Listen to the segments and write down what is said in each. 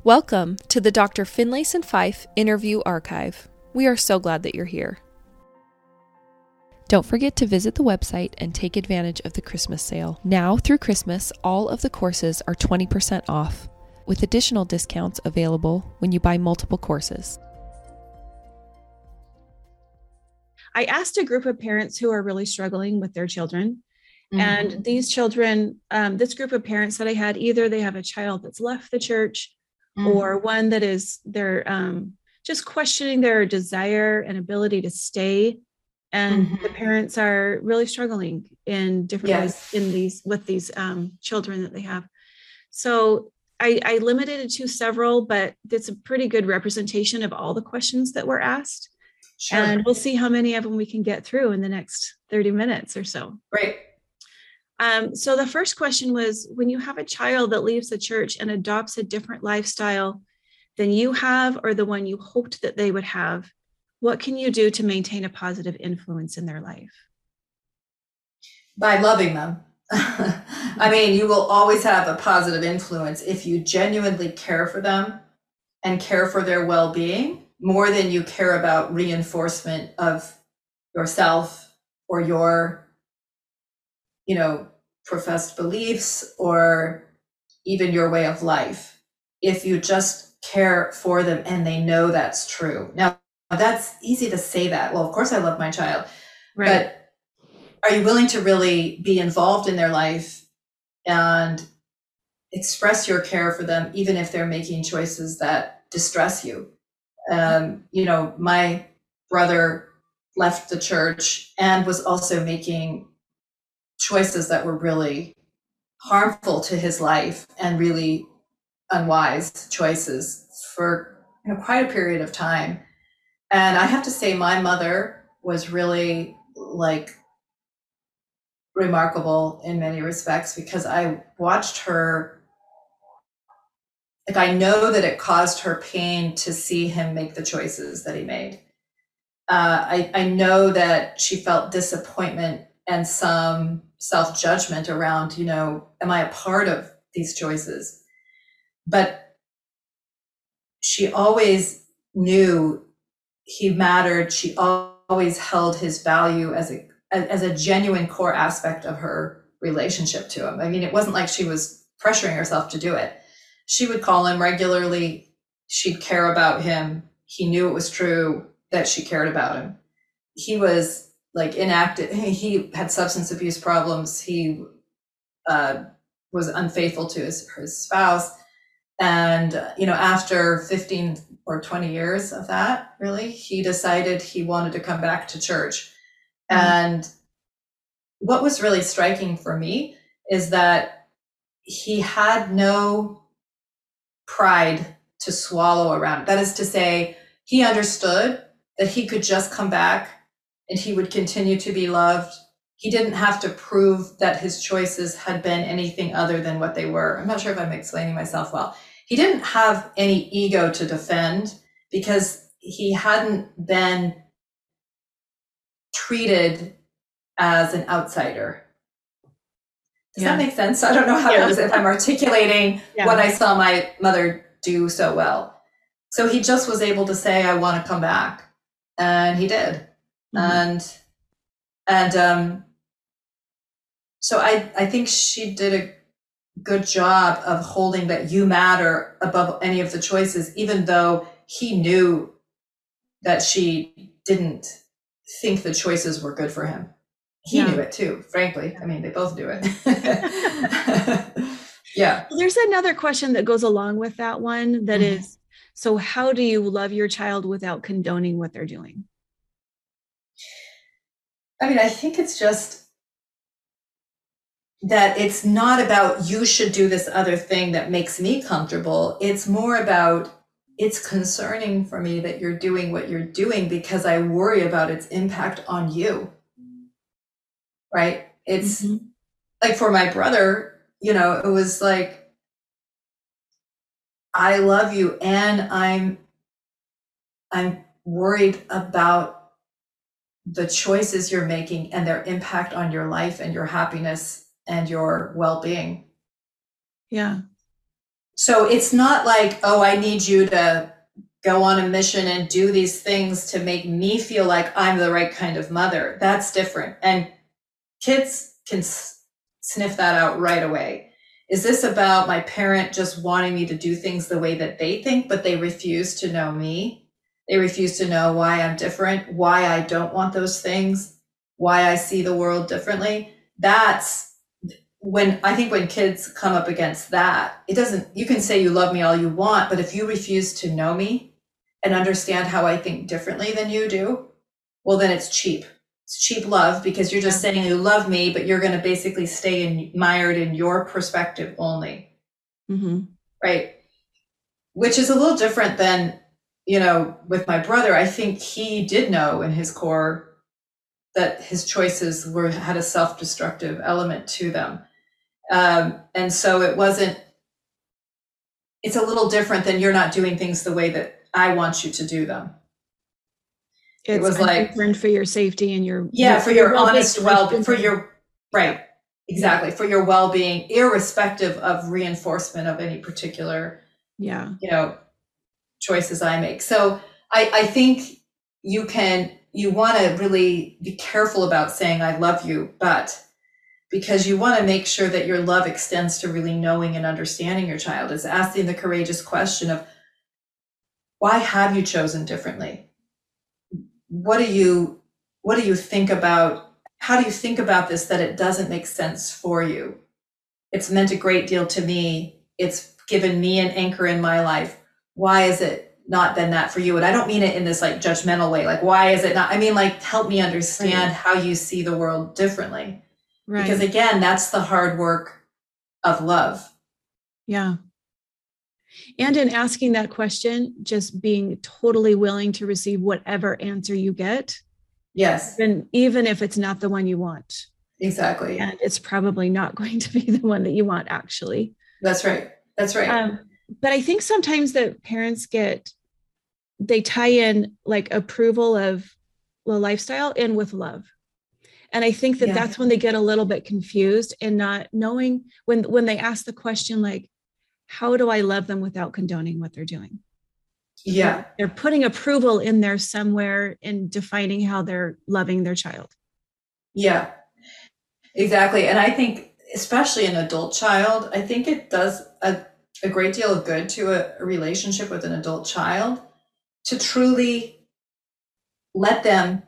Welcome to the Dr. Finlayson Fife Interview Archive. We are so glad that you're here. Don't forget to visit the website and take advantage of the Christmas sale. Now through Christmas, all of the courses are 20% off, with additional discounts available when you buy multiple courses. I asked a group of parents who are really struggling with their children. Mm-hmm. And these children, um, this group of parents that I had, either they have a child that's left the church mm-hmm. or one that is they're um, just questioning their desire and ability to stay. And mm-hmm. the parents are really struggling in different yes. ways in these with these um, children that they have. So I, I limited it to several, but it's a pretty good representation of all the questions that were asked. Sure. And we'll see how many of them we can get through in the next 30 minutes or so. Great. Um, so the first question was when you have a child that leaves the church and adopts a different lifestyle than you have or the one you hoped that they would have, what can you do to maintain a positive influence in their life? By loving them. I mean, you will always have a positive influence if you genuinely care for them and care for their well being more than you care about reinforcement of yourself or your you know professed beliefs or even your way of life. If you just care for them and they know that's true. Now that's easy to say that. Well of course i love my child. Right. but are you willing to really be involved in their life and express your care for them even if they're making choices that distress you? Um, you know, my brother left the church and was also making choices that were really harmful to his life and really unwise choices for you know, quite a period of time. And I have to say, my mother was really like remarkable in many respects because I watched her like I know that it caused her pain to see him make the choices that he made. Uh, I, I know that she felt disappointment and some self judgment around, you know, am I a part of these choices? But she always knew he mattered. She always held his value as a as a genuine core aspect of her relationship to him. I mean, it wasn't like she was pressuring herself to do it she would call him regularly. She'd care about him. He knew it was true that she cared about him. He was like inactive. He had substance abuse problems. He uh, was unfaithful to his, his spouse. And, uh, you know, after 15 or 20 years of that, really, he decided he wanted to come back to church. Mm-hmm. And what was really striking for me is that he had no pride to swallow around. That is to say, he understood that he could just come back and he would continue to be loved. He didn't have to prove that his choices had been anything other than what they were. I'm not sure if I'm explaining myself well. He didn't have any ego to defend because he hadn't been treated as an outsider. Does yeah. that make sense? I don't know how yeah. to, if I'm articulating yeah. what I saw my mother do so well. So he just was able to say, I want to come back. And he did. Mm-hmm. And and um so I I think she did a good job of holding that you matter above any of the choices, even though he knew that she didn't think the choices were good for him he yeah. knew it too, frankly. I mean, they both do it. yeah. There's another question that goes along with that one That mm-hmm. is, so how do you love your child without condoning what they're doing? I mean, I think it's just that it's not about you should do this other thing that makes me comfortable. It's more about it's concerning for me that you're doing what you're doing because I worry about its impact on you right? It's mm-hmm. like for my brother, you know, it was like, I love you and I'm, I'm worried about the choices you're making and their impact on your life and your happiness and your well-being. Yeah. So it's not like, oh, I need you to go on a mission and do these things to make me feel like I'm the right kind of mother. That's different. And kids can s- sniff that out right away. Is this about my parent just wanting me to do things the way that they think, but they refuse to know me? They refuse to know why I'm different, why I don't want those things, why I see the world differently. That's when I think when kids come up against that, it doesn't, you can say you love me all you want, but if you refuse to know me and understand how I think differently than you do, well, then it's cheap. It's cheap love because you're just saying you love me, but you're going to basically stay in, mired in your perspective only. Mm-hmm. Right. Which is a little different than, you know, with my brother. I think he did know in his core that his choices were had a self-destructive element to them. Um, and so it wasn't, it's a little different than you're not doing things the way that I want you to do them. It's was like- for your safety and your Yeah, for your well-being. honest well, for your, right, exactly, for your well-being, irrespective of reinforcement of any particular yeah you know choices i make. So i i think you can you want to really be careful about saying i love you but because you want to make sure that your love extends to really knowing and understanding your child is asking the courageous question of why have you chosen differently? What do you what do you think about how do you think about this that it doesn't make sense for you? It's meant a great deal to me. It's given me an anchor in my life why is it not been that for you? And i don't mean it in this like judgmental way. Like why is it not i mean like help me understand Right. how you see the world differently. Right. Because again that's the hard work of love. Yeah. And in asking that question just being totally willing to receive whatever answer you get. Yes. And even if it's not the one you want. Exactly. And it's probably not going to be the one that you want actually. That's right. That's right. Um, but i think sometimes that parents get they tie in like approval of the lifestyle in with love. And i think that Yeah. that's when they get a little bit confused and not knowing when when they ask the question like how do i love them without condoning what they're doing? Yeah. They're putting approval in there somewhere in defining how they're loving their child. Yeah, exactly. And I think, especially an adult child, I think it does a, a great deal of good to a, a relationship with an adult child to truly let them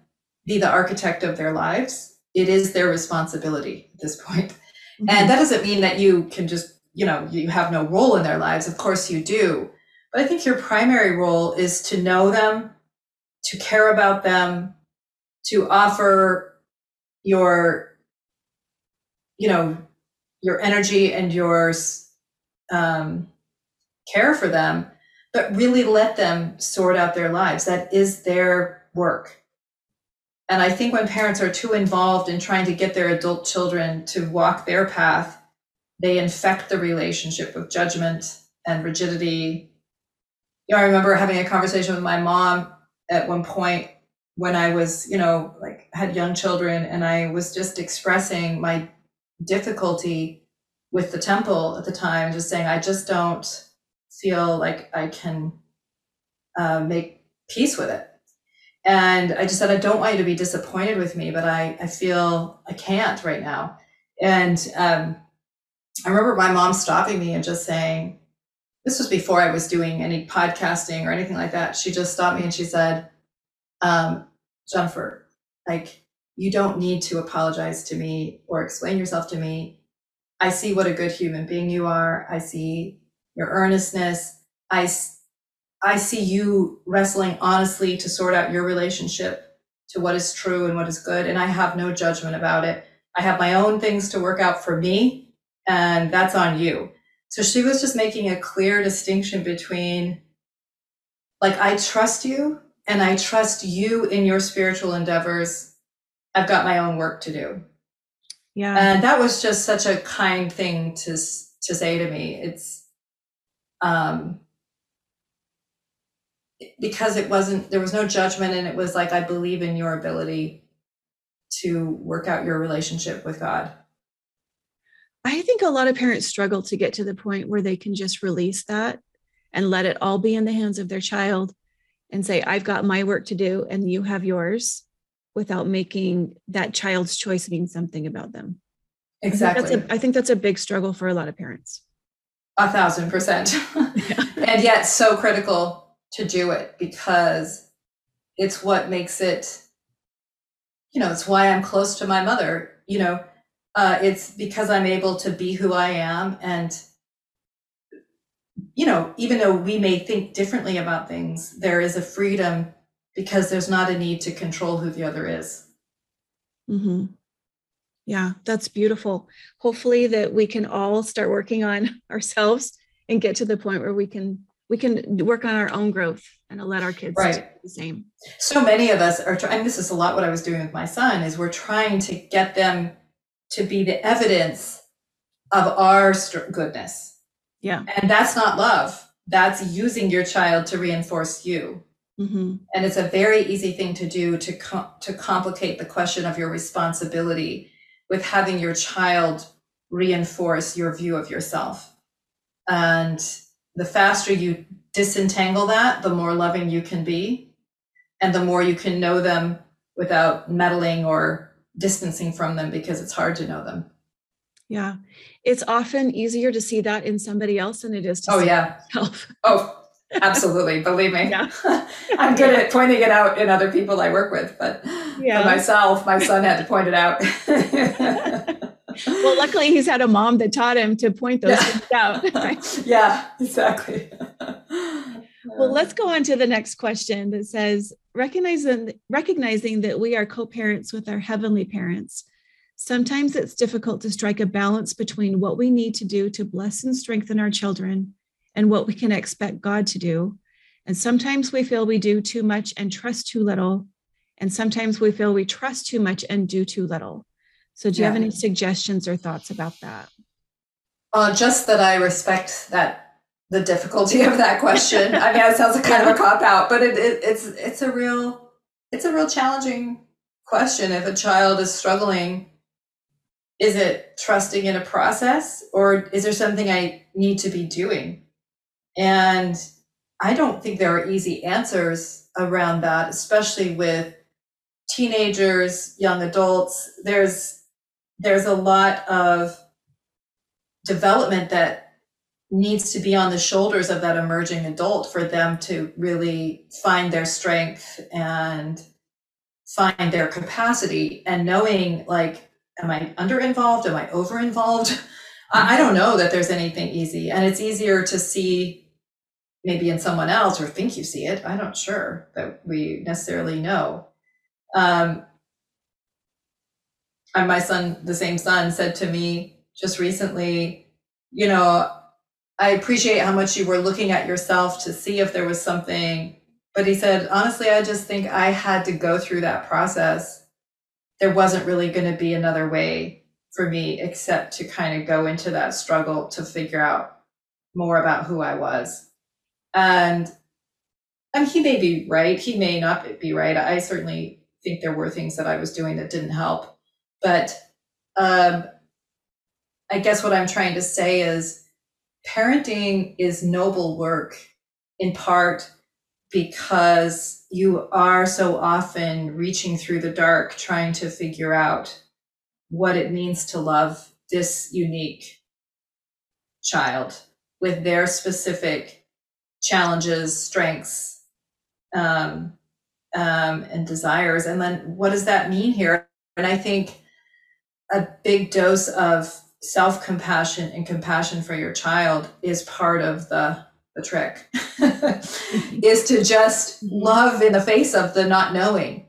be the architect of their lives. It is their responsibility at this point. Mm-hmm. And that doesn't mean that you can just, you know, you have no role in their lives. Of course you do. But I think your primary role is to know them, to care about them, to offer your, you know, your energy and your um, care for them, but really let them sort out their lives. That is their work. And I think when parents are too involved in trying to get their adult children to walk their path, they infect the relationship with judgment and rigidity. You know, I remember having a conversation with my mom at one point when I was, you know, like had young children and I was just expressing my difficulty with the temple at the time, just saying, I just don't feel like I can uh, make peace with it. And I just said, I don't want you to be disappointed with me, but I, I feel I can't right now. And um, I remember my mom stopping me and just saying, this was before I was doing any podcasting or anything like that. She just stopped me and she said, um, Jennifer, like, you don't need to apologize to me or explain yourself to me. I see what a good human being you are. I see your earnestness. I, I see you wrestling honestly to sort out your relationship to what is true and what is good. And I have no judgment about it. I have my own things to work out for me, and that's on you. So she was just making a clear distinction between, like, I trust you and I trust you in your spiritual endeavors. I've got my own work to do. Yeah And that was just such a kind thing to to say to me. It's um because it wasn't there was no judgment and it was like I believe in your ability to work out your relationship with God. I think a lot of parents struggle to get to the point where they can just release that and let it all be in the hands of their child and say, I've got my work to do and you have yours without making that child's choice mean something about them. Exactly. I think, a, I think that's a big struggle for a lot of parents. A thousand percent. and yet so critical to do it because it's what makes it, you know, it's why I'm close to my mother. You know, uh, it's because I'm able to be who I am. And, you know, even though we may think differently about things, there is a freedom because there's not a need to control who the other is. Mm-hmm. Yeah, that's beautiful. Hopefully that we can all start working on ourselves and get to the point where we can we can work on our own growth and let our kids right. do the same. So many of us are trying, and this is a lot what I was doing with my son, is we're trying to get them to be the evidence of our goodness. Yeah. And that's not love. That's using your child to reinforce you. Mm-hmm. And it's a very easy thing to do to com- to complicate the question of your responsibility with having your child reinforce your view of yourself. And the faster you disentangle that, the more loving you can be, and the more you can know them without meddling or distancing from them because it's hard to know them. Yeah. It's often easier to see that in somebody else than it is to oh, yeah. yourself. Oh, absolutely. Believe me. Yeah. I'm good at pointing it out in other people I work with, but yeah. for myself, my son had to point it out. well, luckily he's had a mom that taught him to point those yeah. things out. Right? Yeah, exactly. well, let's go on to the next question that says recognizing recognizing that we are co-parents with our heavenly parents. Sometimes it's difficult to strike a balance between what we need to do to bless and strengthen our children and what we can expect God to do. And sometimes we feel we do too much and trust too little. And sometimes we feel we trust too much and do too little. So, do you yeah. have any suggestions or thoughts about that? Uh, just that I respect that the difficulty of that question. I mean, it sounds like kind of a cop out, but it, it, it's it's a real it's a real challenging question. If a child is struggling, is it trusting in a process, or is there something I need to be doing? And I don't think there are easy answers around that, especially with teenagers, young adults. There's there's a lot of development that needs to be on the shoulders of that emerging adult for them to really find their strength and find their capacity. And knowing like am i under involved am i over involved I, don't know that there's anything easy. And it's easier to see maybe in someone else or think you see it i'm not sure that we necessarily know um, and my son, the same son, said to me just recently, you know, I appreciate how much you were looking at yourself to see if there was something. But he said, honestly, I just think I had to go through that process. There wasn't really going to be another way for me except to kind of go into that struggle to figure out more about who I was. And and he may be right. He may not be right. I certainly think there were things that I was doing that didn't help. But um, I guess what I'm trying to say is parenting is noble work in part because you are so often reaching through the dark trying to figure out what it means to love this unique child with their specific challenges, strengths, um, um, and desires. And then what does that mean here? And I think a big dose of self compassion and compassion for your child is part of the the trick is to just love in the face of the not knowing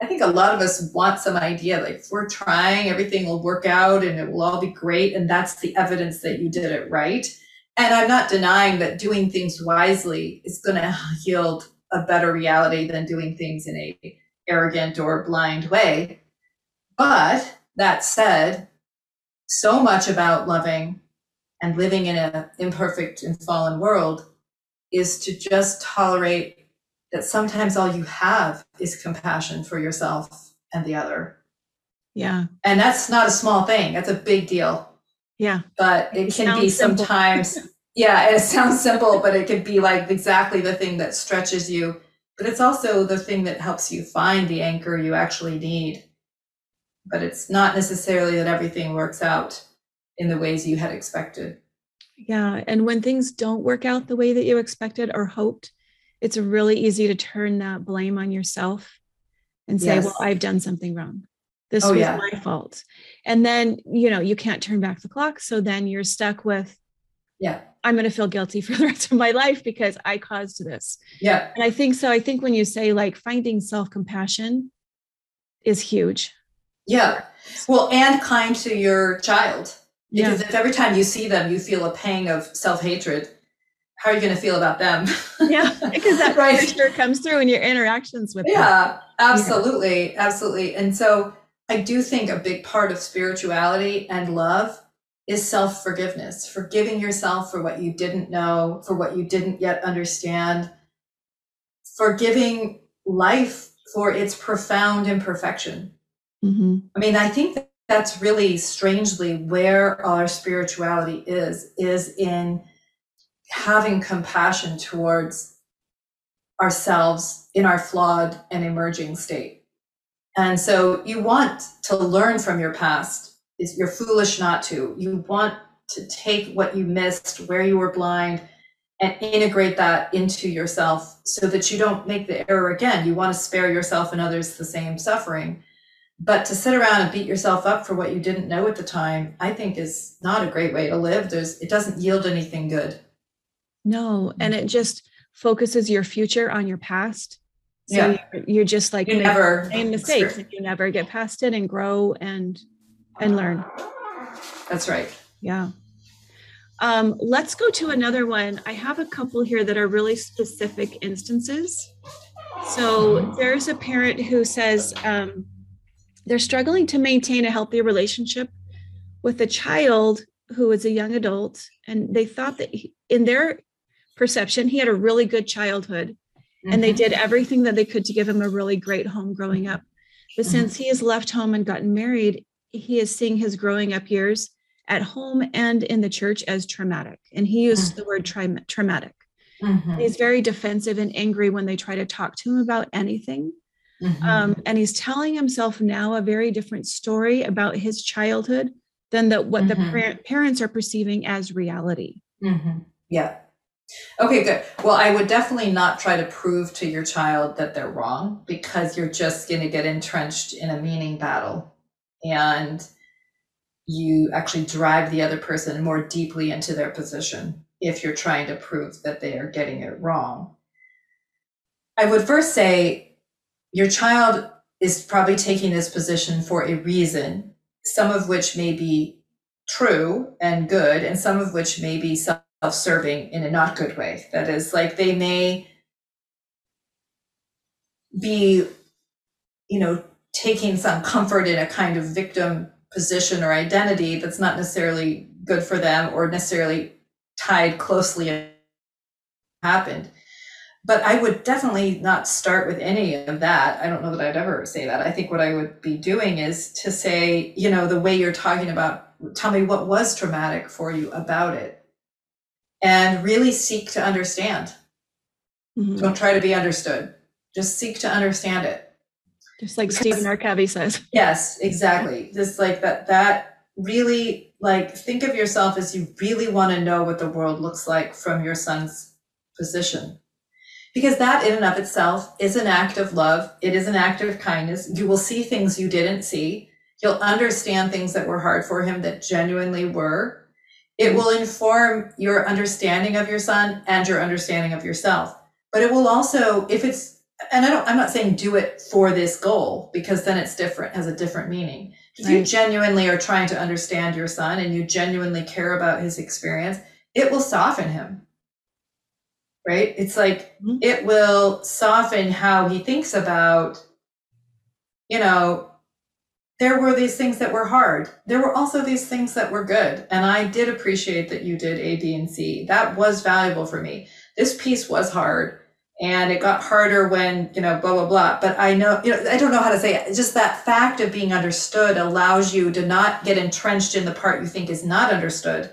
i think a lot of us want some idea like we're trying everything will work out and it will all be great and that's the evidence that you did it right and i'm not denying that doing things wisely is going to yield a better reality than doing things in a arrogant or blind way but that said, so much about loving and living in an imperfect and fallen world is to just tolerate that sometimes all you have is compassion for yourself and the other. Yeah. And that's not a small thing, that's a big deal. Yeah. But it, It can be simple. sometimes, yeah, it sounds simple, but it could be like exactly the thing that stretches you. But it's also the thing that helps you find the anchor you actually need. But it's not necessarily that everything works out in the ways you had expected. Yeah. And when things don't work out the way that you expected or hoped, it's really easy to turn that blame on yourself and say, Yes. well, I've done something wrong. This Oh, was yeah. my fault. And then, you know, you can't turn back the clock. So then you're stuck with, Yeah. I'm going to feel guilty for the rest of my life because I caused this. Yeah. And I think so. I think when you say like finding self compassion is huge. Yeah. Well, and kind to your child. Yeah. Because if every time you see them, you feel a pang of self hatred, how are you going to feel about them? Yeah. Because that Right. sure comes through in your interactions with them. Yeah, absolutely. Absolutely. And so I do think a big part of spirituality and love is self forgiveness, forgiving yourself for what you didn't know, for what you didn't yet understand, forgiving life for its profound imperfection. Mhm. I mean, I think that that's really strangely where our spirituality is, is in having compassion towards ourselves in our flawed and emerging state. And so you want to learn from your past. Is you're foolish not to. You want to take what you missed, where you were blind, and integrate that into yourself so that you don't make the error again. You want to spare yourself and others the same suffering. But to sit around and beat yourself up for what you didn't know at the time, I think is not a great way to live. There's it doesn't yield anything good. No. And it just focuses your future on your past. So Yeah. you're, you're just like You never same mistakes and you never get past it and grow and and learn. That's right. Yeah. Um, let's go to another one. I have a couple here that are really specific instances. So there's a parent who says um, they're struggling to maintain a healthy relationship with a child who is a young adult, and they thought that he, in their perception, he had a really good childhood and they Mhm. did everything that they could to give him a really great home growing up. But Mhm. since he has left home and gotten married, he is seeing his growing up years at home and in the church as traumatic. And he used the word tra- traumatic. Mhm. He's very defensive and angry when they try to talk to him about anything. Mhm. Um, and he's telling himself now a very different story about his childhood than that what the Mhm. par- parents are perceiving as reality. Mhm. Yeah. Okay, good. Well, I would definitely not try to prove to your child that they're wrong because you're just going to get entrenched in a meaning battle and you actually drive the other person more deeply into their position if you're trying to prove that they are getting it wrong. I would first say your child is probably taking this position for a reason, some of which may be true and good, and some of which may be self serving in a not good way. That is, like they may be, you know, taking some comfort in a kind of victim position or identity that's not necessarily good for them or necessarily tied closely happened. But I would definitely not start with any of that. I don't know that I'd ever say that. I think what I would be doing is to say, you know, the way you're talking about, tell me what was traumatic for you about it. And really seek to understand. Mhm. Don't try to be understood. Just seek to understand it. Just like Stephen R. Says. Yes, exactly. Just like that, that really, like, think of yourself as you really want to know what the world looks like from your son's position. Because that, in and of itself, is an act of love. It is an act of kindness. You will see things you didn't see. You'll understand things that were hard for him that genuinely were. It will inform your understanding of your son and your understanding of yourself. But it will also, if it's and I don't, I'm not saying do it for this goal because then it's different, has a different meaning. If you genuinely are trying to understand your son and you genuinely care about his experience, it will soften him. Right? It's like Mhm. it will soften how he thinks about, you know, there were these things that were hard. There were also these things that were good. And I did appreciate that you did A, B, and C. That was valuable for me. This piece was hard and it got harder when you know blah blah blah. But i know you know i don't know how to say it. Just that fact of being understood allows you to not get entrenched in the part you think is not understood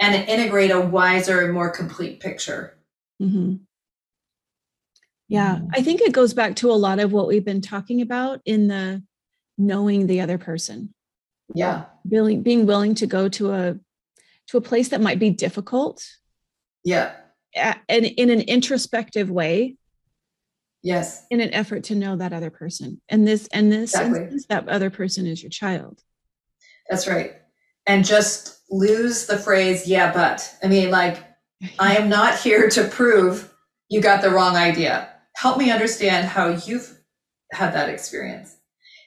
and integrate a wiser and more complete picture. Mm-hmm. yeah i think it goes back to a lot of what we've been talking about in the knowing the other person. Yeah. Being, being willing to go to a to a place that might be difficult. Yeah and in an introspective way. Yes. In an effort to know that other person. And this and this exactly. instance, that other person is your child. That's right. And just lose the phrase yeah but. I mean like i am not here to prove you got the wrong idea. Help me understand how you've had that experience.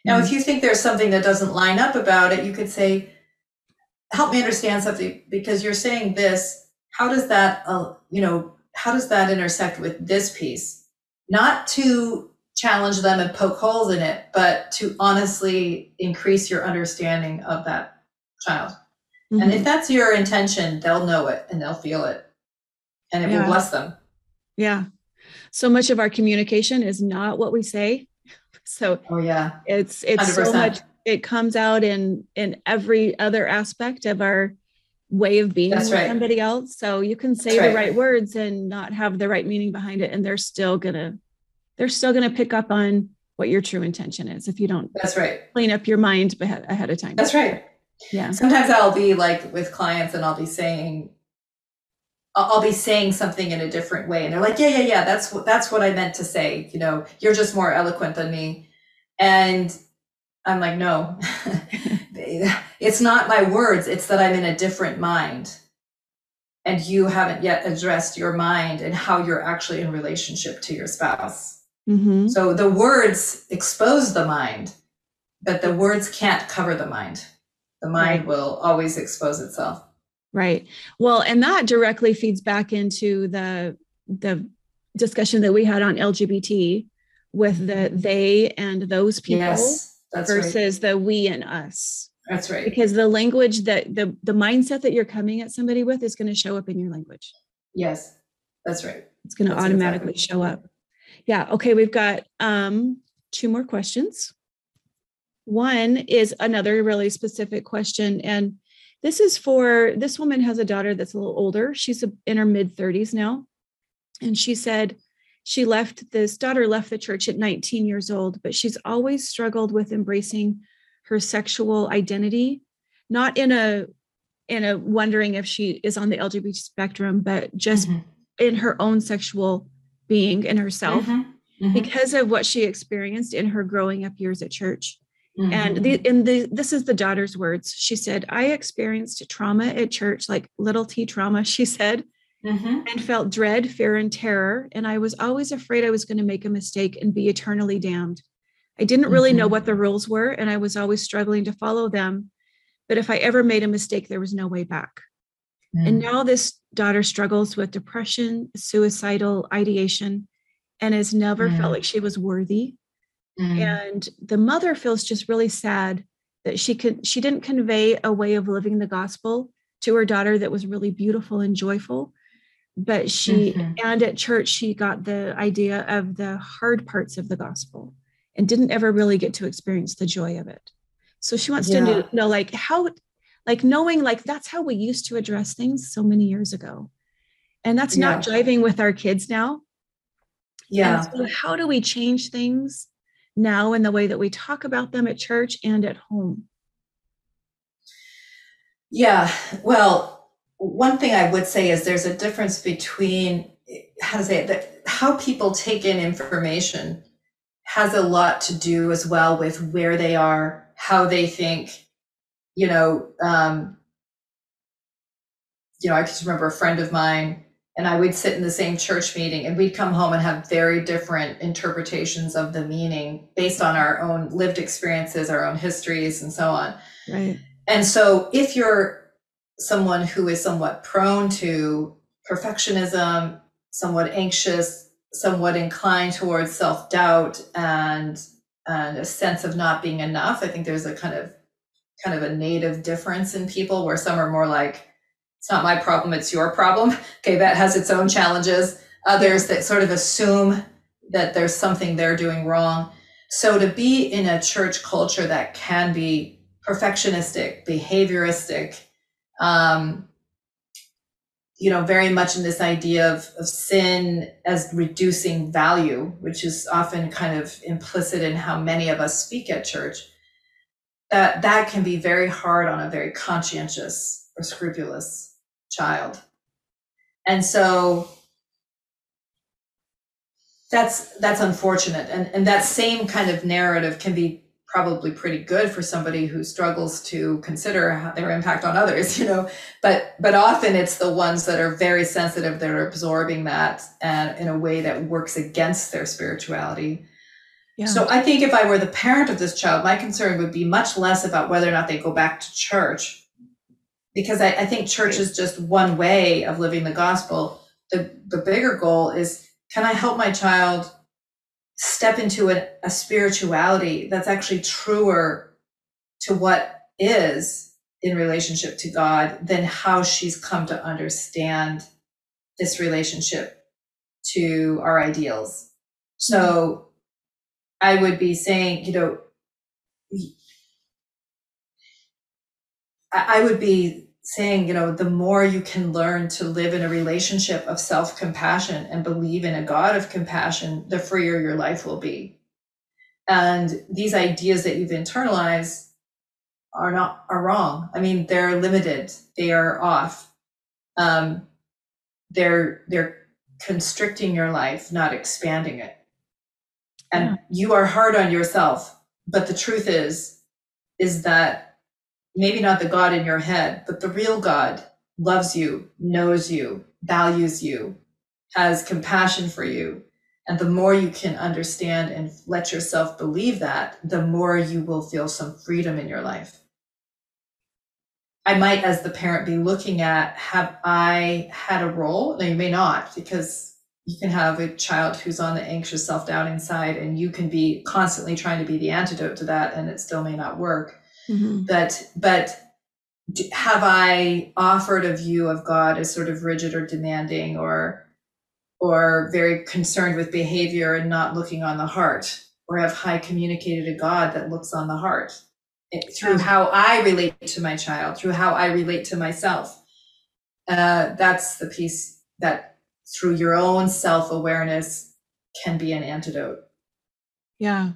Now mm-hmm. if you think there's something that doesn't line up about it you could say help me understand something because you're saying this. How does that uh, you know how does that intersect with this piece not to challenge them and poke holes in it but to honestly increase your understanding of that child mm-hmm. and if mm-hmm. that's your intention they'll know it and they'll feel it and it yeah. will bless them yeah so much of our communication is not what we say so oh yeah it's it's 100%. so much it comes out in in every other aspect of our way of being That's with right. somebody else. So you can say the right. right words and not have the right meaning behind it, and they're still gonna they're still gonna pick up on what your true intention is if you don't. That's right. Clean up your mind ahead of time. That's right. Yeah. Sometimes I'll be like with clients, and I'll be saying. I'll be saying something in a different way, and they're like, "Yeah, yeah, yeah. That's what that's what I meant to say. You know, you're just more eloquent than me." And I'm like, no, it's not my words. It's that I'm in a different mind. And you haven't yet addressed your mind and how you're actually in relationship to your spouse. Mm-hmm. So the words expose the mind, but the words can't cover the mind. The mind right. will always expose itself. Right. Well, and that directly feeds back into the the discussion that we had on LGBT with the they and those people. Yes versus right. the we and us. That's right. Because the language that the the mindset that you're coming at somebody with is going to show up in your language. Yes. That's right. It's going to automatically exactly. show up. Yeah, okay, we've got um two more questions. One is another really specific question and this is for this woman has a daughter that's a little older. She's in her mid 30s now. And she said, she left this daughter left the church at 19 years old but she's always struggled with embracing her sexual identity not in a in a wondering if she is on the lgbt spectrum but just mm-hmm. in her own sexual being in herself mm-hmm. Mm-hmm. because of what she experienced in her growing up years at church and the in the this is the daughter's words she said i experienced trauma at church like little t trauma she said mm-hmm. and felt dread, fear, and terror. And I was always afraid I was going to make a mistake and be eternally damned. I didn't really mm-hmm. know what the rules were, and I was always struggling to follow them. But if I ever made a mistake, there was no way back. Mm-hmm. And now this daughter struggles with depression, suicidal ideation, and has never felt mm. like she was worthy. Mm. And the mother feels just really sad that she could she didn't convey a way of living the gospel to her daughter that was really beautiful and joyful but she mm-hmm. and at church she got the idea of the hard parts of the gospel and didn't ever really get to experience the joy of it. So she wants yeah. to know like how like knowing like that's how we used to address things so many years ago. And that's yeah. not driving with our kids now. Yeah. so how do we change things now in the way that we talk about them at church and at home? Yeah well one thing I would say is there's a difference between how to say it that how people take in information has a lot to do as well with where they are, how they think. You know, um, you know, I just remember a friend of mine and I would sit in the same church meeting and we'd come home and have very different interpretations of the meaning based on our own lived experiences, our own histories, and so on. Right. And so if you're someone who is somewhat prone to perfectionism, somewhat anxious, somewhat inclined towards self doubt and and a sense of not being enough. I think there's a kind of kind of a native difference in people where some are more like it's not my problem, it's your problem. Okay, that has its own challenges. others that sort of assume that there's something they're doing wrong. So to be in a church culture that can be perfectionistic, behavioristic, um, you know, very much in this idea of, of sin as reducing value, which is often kind of implicit in how many of us speak at church, that that can be very hard on a very conscientious or scrupulous child. And so that's that's unfortunate. And and that same kind of narrative can be probably pretty good for somebody who struggles to consider their impact on others you know? But but often it's the ones that are very sensitive that are absorbing that and in a way that works against their spirituality. Yeah. so i think if i were the parent of this child my concern would be much less about whether or not they go back to church because i, I think church is just one way of living the gospel. The the bigger goal is can i help my child step into a, a spirituality that's actually truer to what is in relationship to God than how she's come to understand this relationship to our ideals. So I would be saying, you know, I would be saying, you know, the more you can learn to live in a relationship of self compassion and believe in a God of compassion, the freer your life will be. And these ideas that you've internalized are not are wrong. I mean, they're limited. They are off. Um, they're they're constricting your life, not expanding it. And yeah. you are hard on yourself. But the truth is, is that maybe not the God in your head, but the real God loves you, knows you, values you, has compassion for you. And the more you can understand and let yourself believe that, the more you will feel some freedom in your life. I might, as the parent, be looking at have I had a role? Now, you may not, because you can have a child who's on the anxious self doubting side, and you can be constantly trying to be the antidote to that, and it still may not work. Mm-hmm. But but have I offered a view of God as sort of rigid or demanding or or very concerned with behavior and not looking on the heart? Or have I communicated a God that looks on the heart it, through how I relate to my child, through how I relate to myself? Uh, that's the piece that through your own self awareness can be an antidote. Yeah.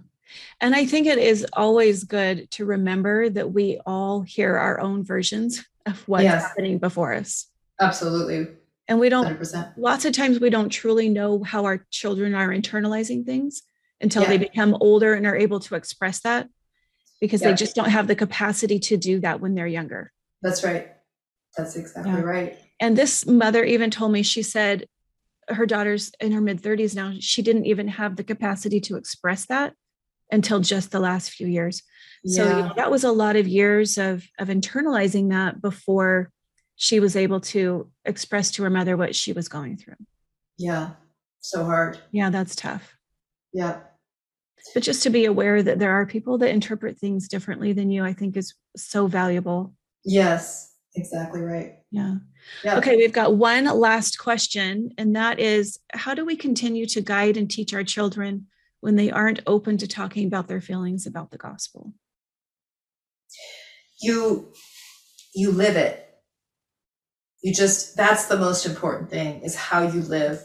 And I think it is always good to remember that we all hear our own versions of what's yes. happening before us. Absolutely. And we don't, 100%. lots of times we don't truly know how our children are internalizing things until yeah. they become older and are able to express that because yeah. they just don't have the capacity to do that when they're younger. That's right. That's exactly yeah. right. And this mother even told me, she said, her daughter's in her mid 30s now. She didn't even have the capacity to express that until just the last few years. Yeah. So you know, that was a lot of years of of internalizing that before she was able to express to her mother what she was going through. Yeah. So hard. Yeah, that's tough. Yeah. But just to be aware that there are people that interpret things differently than you, I think is so valuable. Yes, exactly right. Yeah. yeah. Okay, we've got one last question, and that is how do we continue to guide and teach our children when they aren't open to talking about their feelings about the gospel? You you live it. You just that's the most important thing is how you live,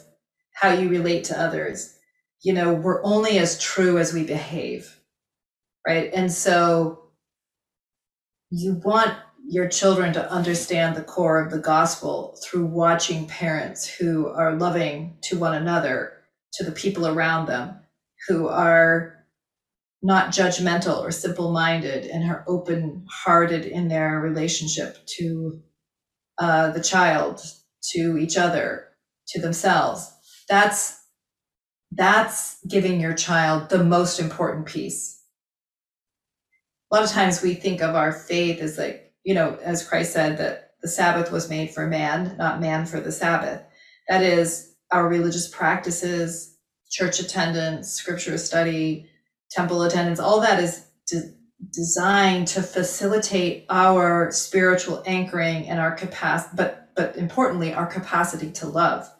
how you relate to others. You know, we're only as true as we behave. Right? And so you want your children to understand the core of the gospel through watching parents who are loving to one another, to the people around them, who are not judgmental or simple minded and are open hearted in their relationship to uh, the child, to each other, to themselves. That's that's giving your child the most important piece. A lot of times we think of our faith as like, you know, as Christ said that the Sabbath was made for man, not man for the Sabbath. That is our religious practices, church attendance, scripture study, temple attendance, all that is de- designed to facilitate our spiritual anchoring and our capacity, but but importantly, our capacity to love.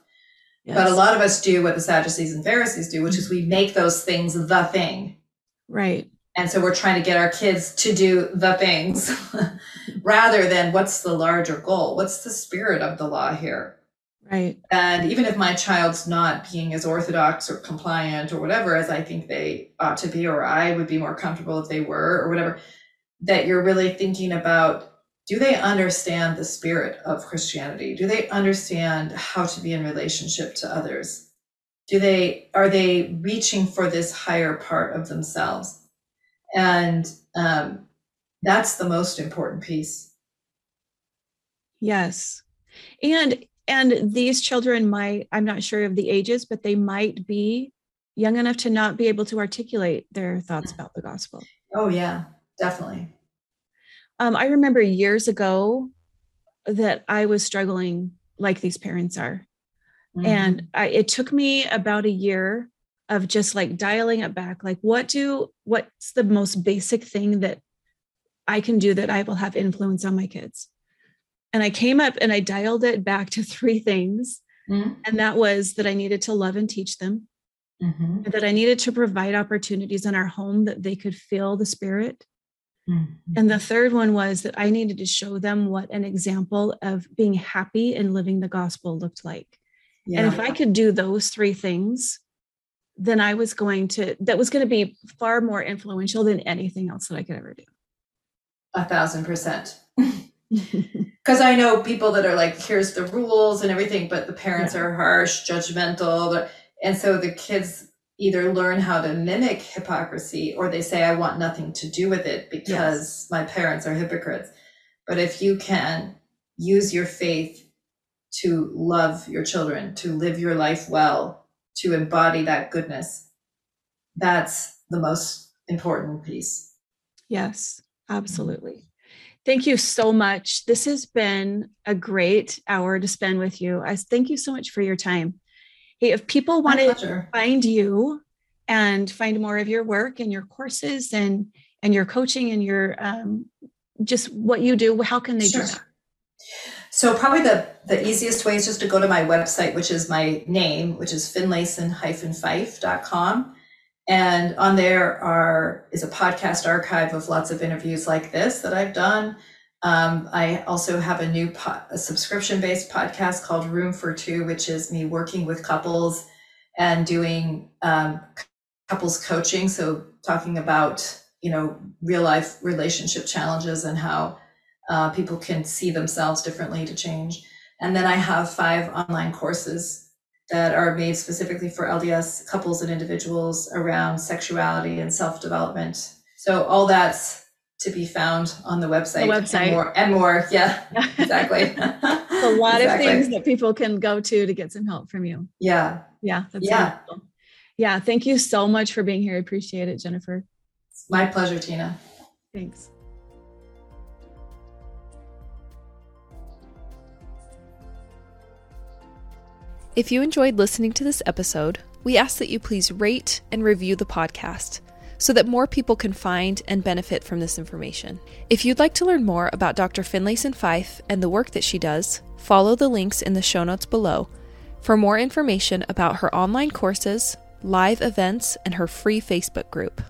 Yes. But a lot of us do what the Sadducees and Pharisees do, which is we make those things the thing. Right. And so we're trying to get our kids to do the things rather than what's the larger goal? What's the spirit of the law here? Right. And even if my child's not being as orthodox or compliant or whatever as I think they ought to be, or I would be more comfortable if they were, or whatever, that you're really thinking about do they understand the spirit of Christianity? Do they understand how to be in relationship to others? Do they are they reaching for this higher part of themselves? And um, that's the most important piece. Yes. And and these children might i'm not sure of the ages but they might be young enough to not be able to articulate their thoughts about the gospel. Oh yeah definitely. Um, i remember years ago that i was struggling like these parents are. Mm-hmm. and I, it took me about a year of just like dialing it back like what do what's the most basic thing that i can do that i will have influence on my kids and I came up and I dialed it back to three things. Mm-hmm. And that was that I needed to love and teach them, mm-hmm. and that I needed to provide opportunities in our home that they could feel the spirit. Mm-hmm. And the third one was that I needed to show them what an example of being happy and living the gospel looked like. Yeah. And if I could do those three things, then I was going to, that was going to be far more influential than anything else that I could ever do. A thousand percent. because I know people that are like, here's the rules and everything, but the parents yeah. are harsh, judgmental. And so the kids either learn how to mimic hypocrisy or they say, I want nothing to do with it because yes. my parents are hypocrites. But if you can use your faith to love your children, to live your life well, to embody that goodness, that's the most important piece. Yes, absolutely. Thank you so much. This has been a great hour to spend with you. I thank you so much for your time. Hey, if people want to find you and find more of your work and your courses and and your coaching and your um, just what you do, how can they sure. do that? So probably the the easiest way is just to go to my website, which is my name, which is finlayson-fife.com. And on there are is a podcast archive of lots of interviews like this that I've done. Um, I also have a new po- subscription based podcast called Room for Two, which is me working with couples and doing um, couples coaching. So talking about you know real life relationship challenges and how uh, people can see themselves differently to change. And then I have five online courses that are made specifically for LDS couples and individuals around sexuality and self development. So all that's to be found on the website. The website. And more. And more. Yeah, exactly. a lot exactly. of things that people can go to to get some help from you. Yeah. Yeah. That's yeah. Wonderful. Yeah. Thank you so much for being here. I appreciate it, Jennifer. It's my pleasure, Tina. Thanks. If you enjoyed listening to this episode, we ask that you please rate and review the podcast so that more people can find and benefit from this information. If you'd like to learn more about Dr. Finlayson Fife and the work that she does, follow the links in the show notes below for more information about her online courses, live events, and her free Facebook group.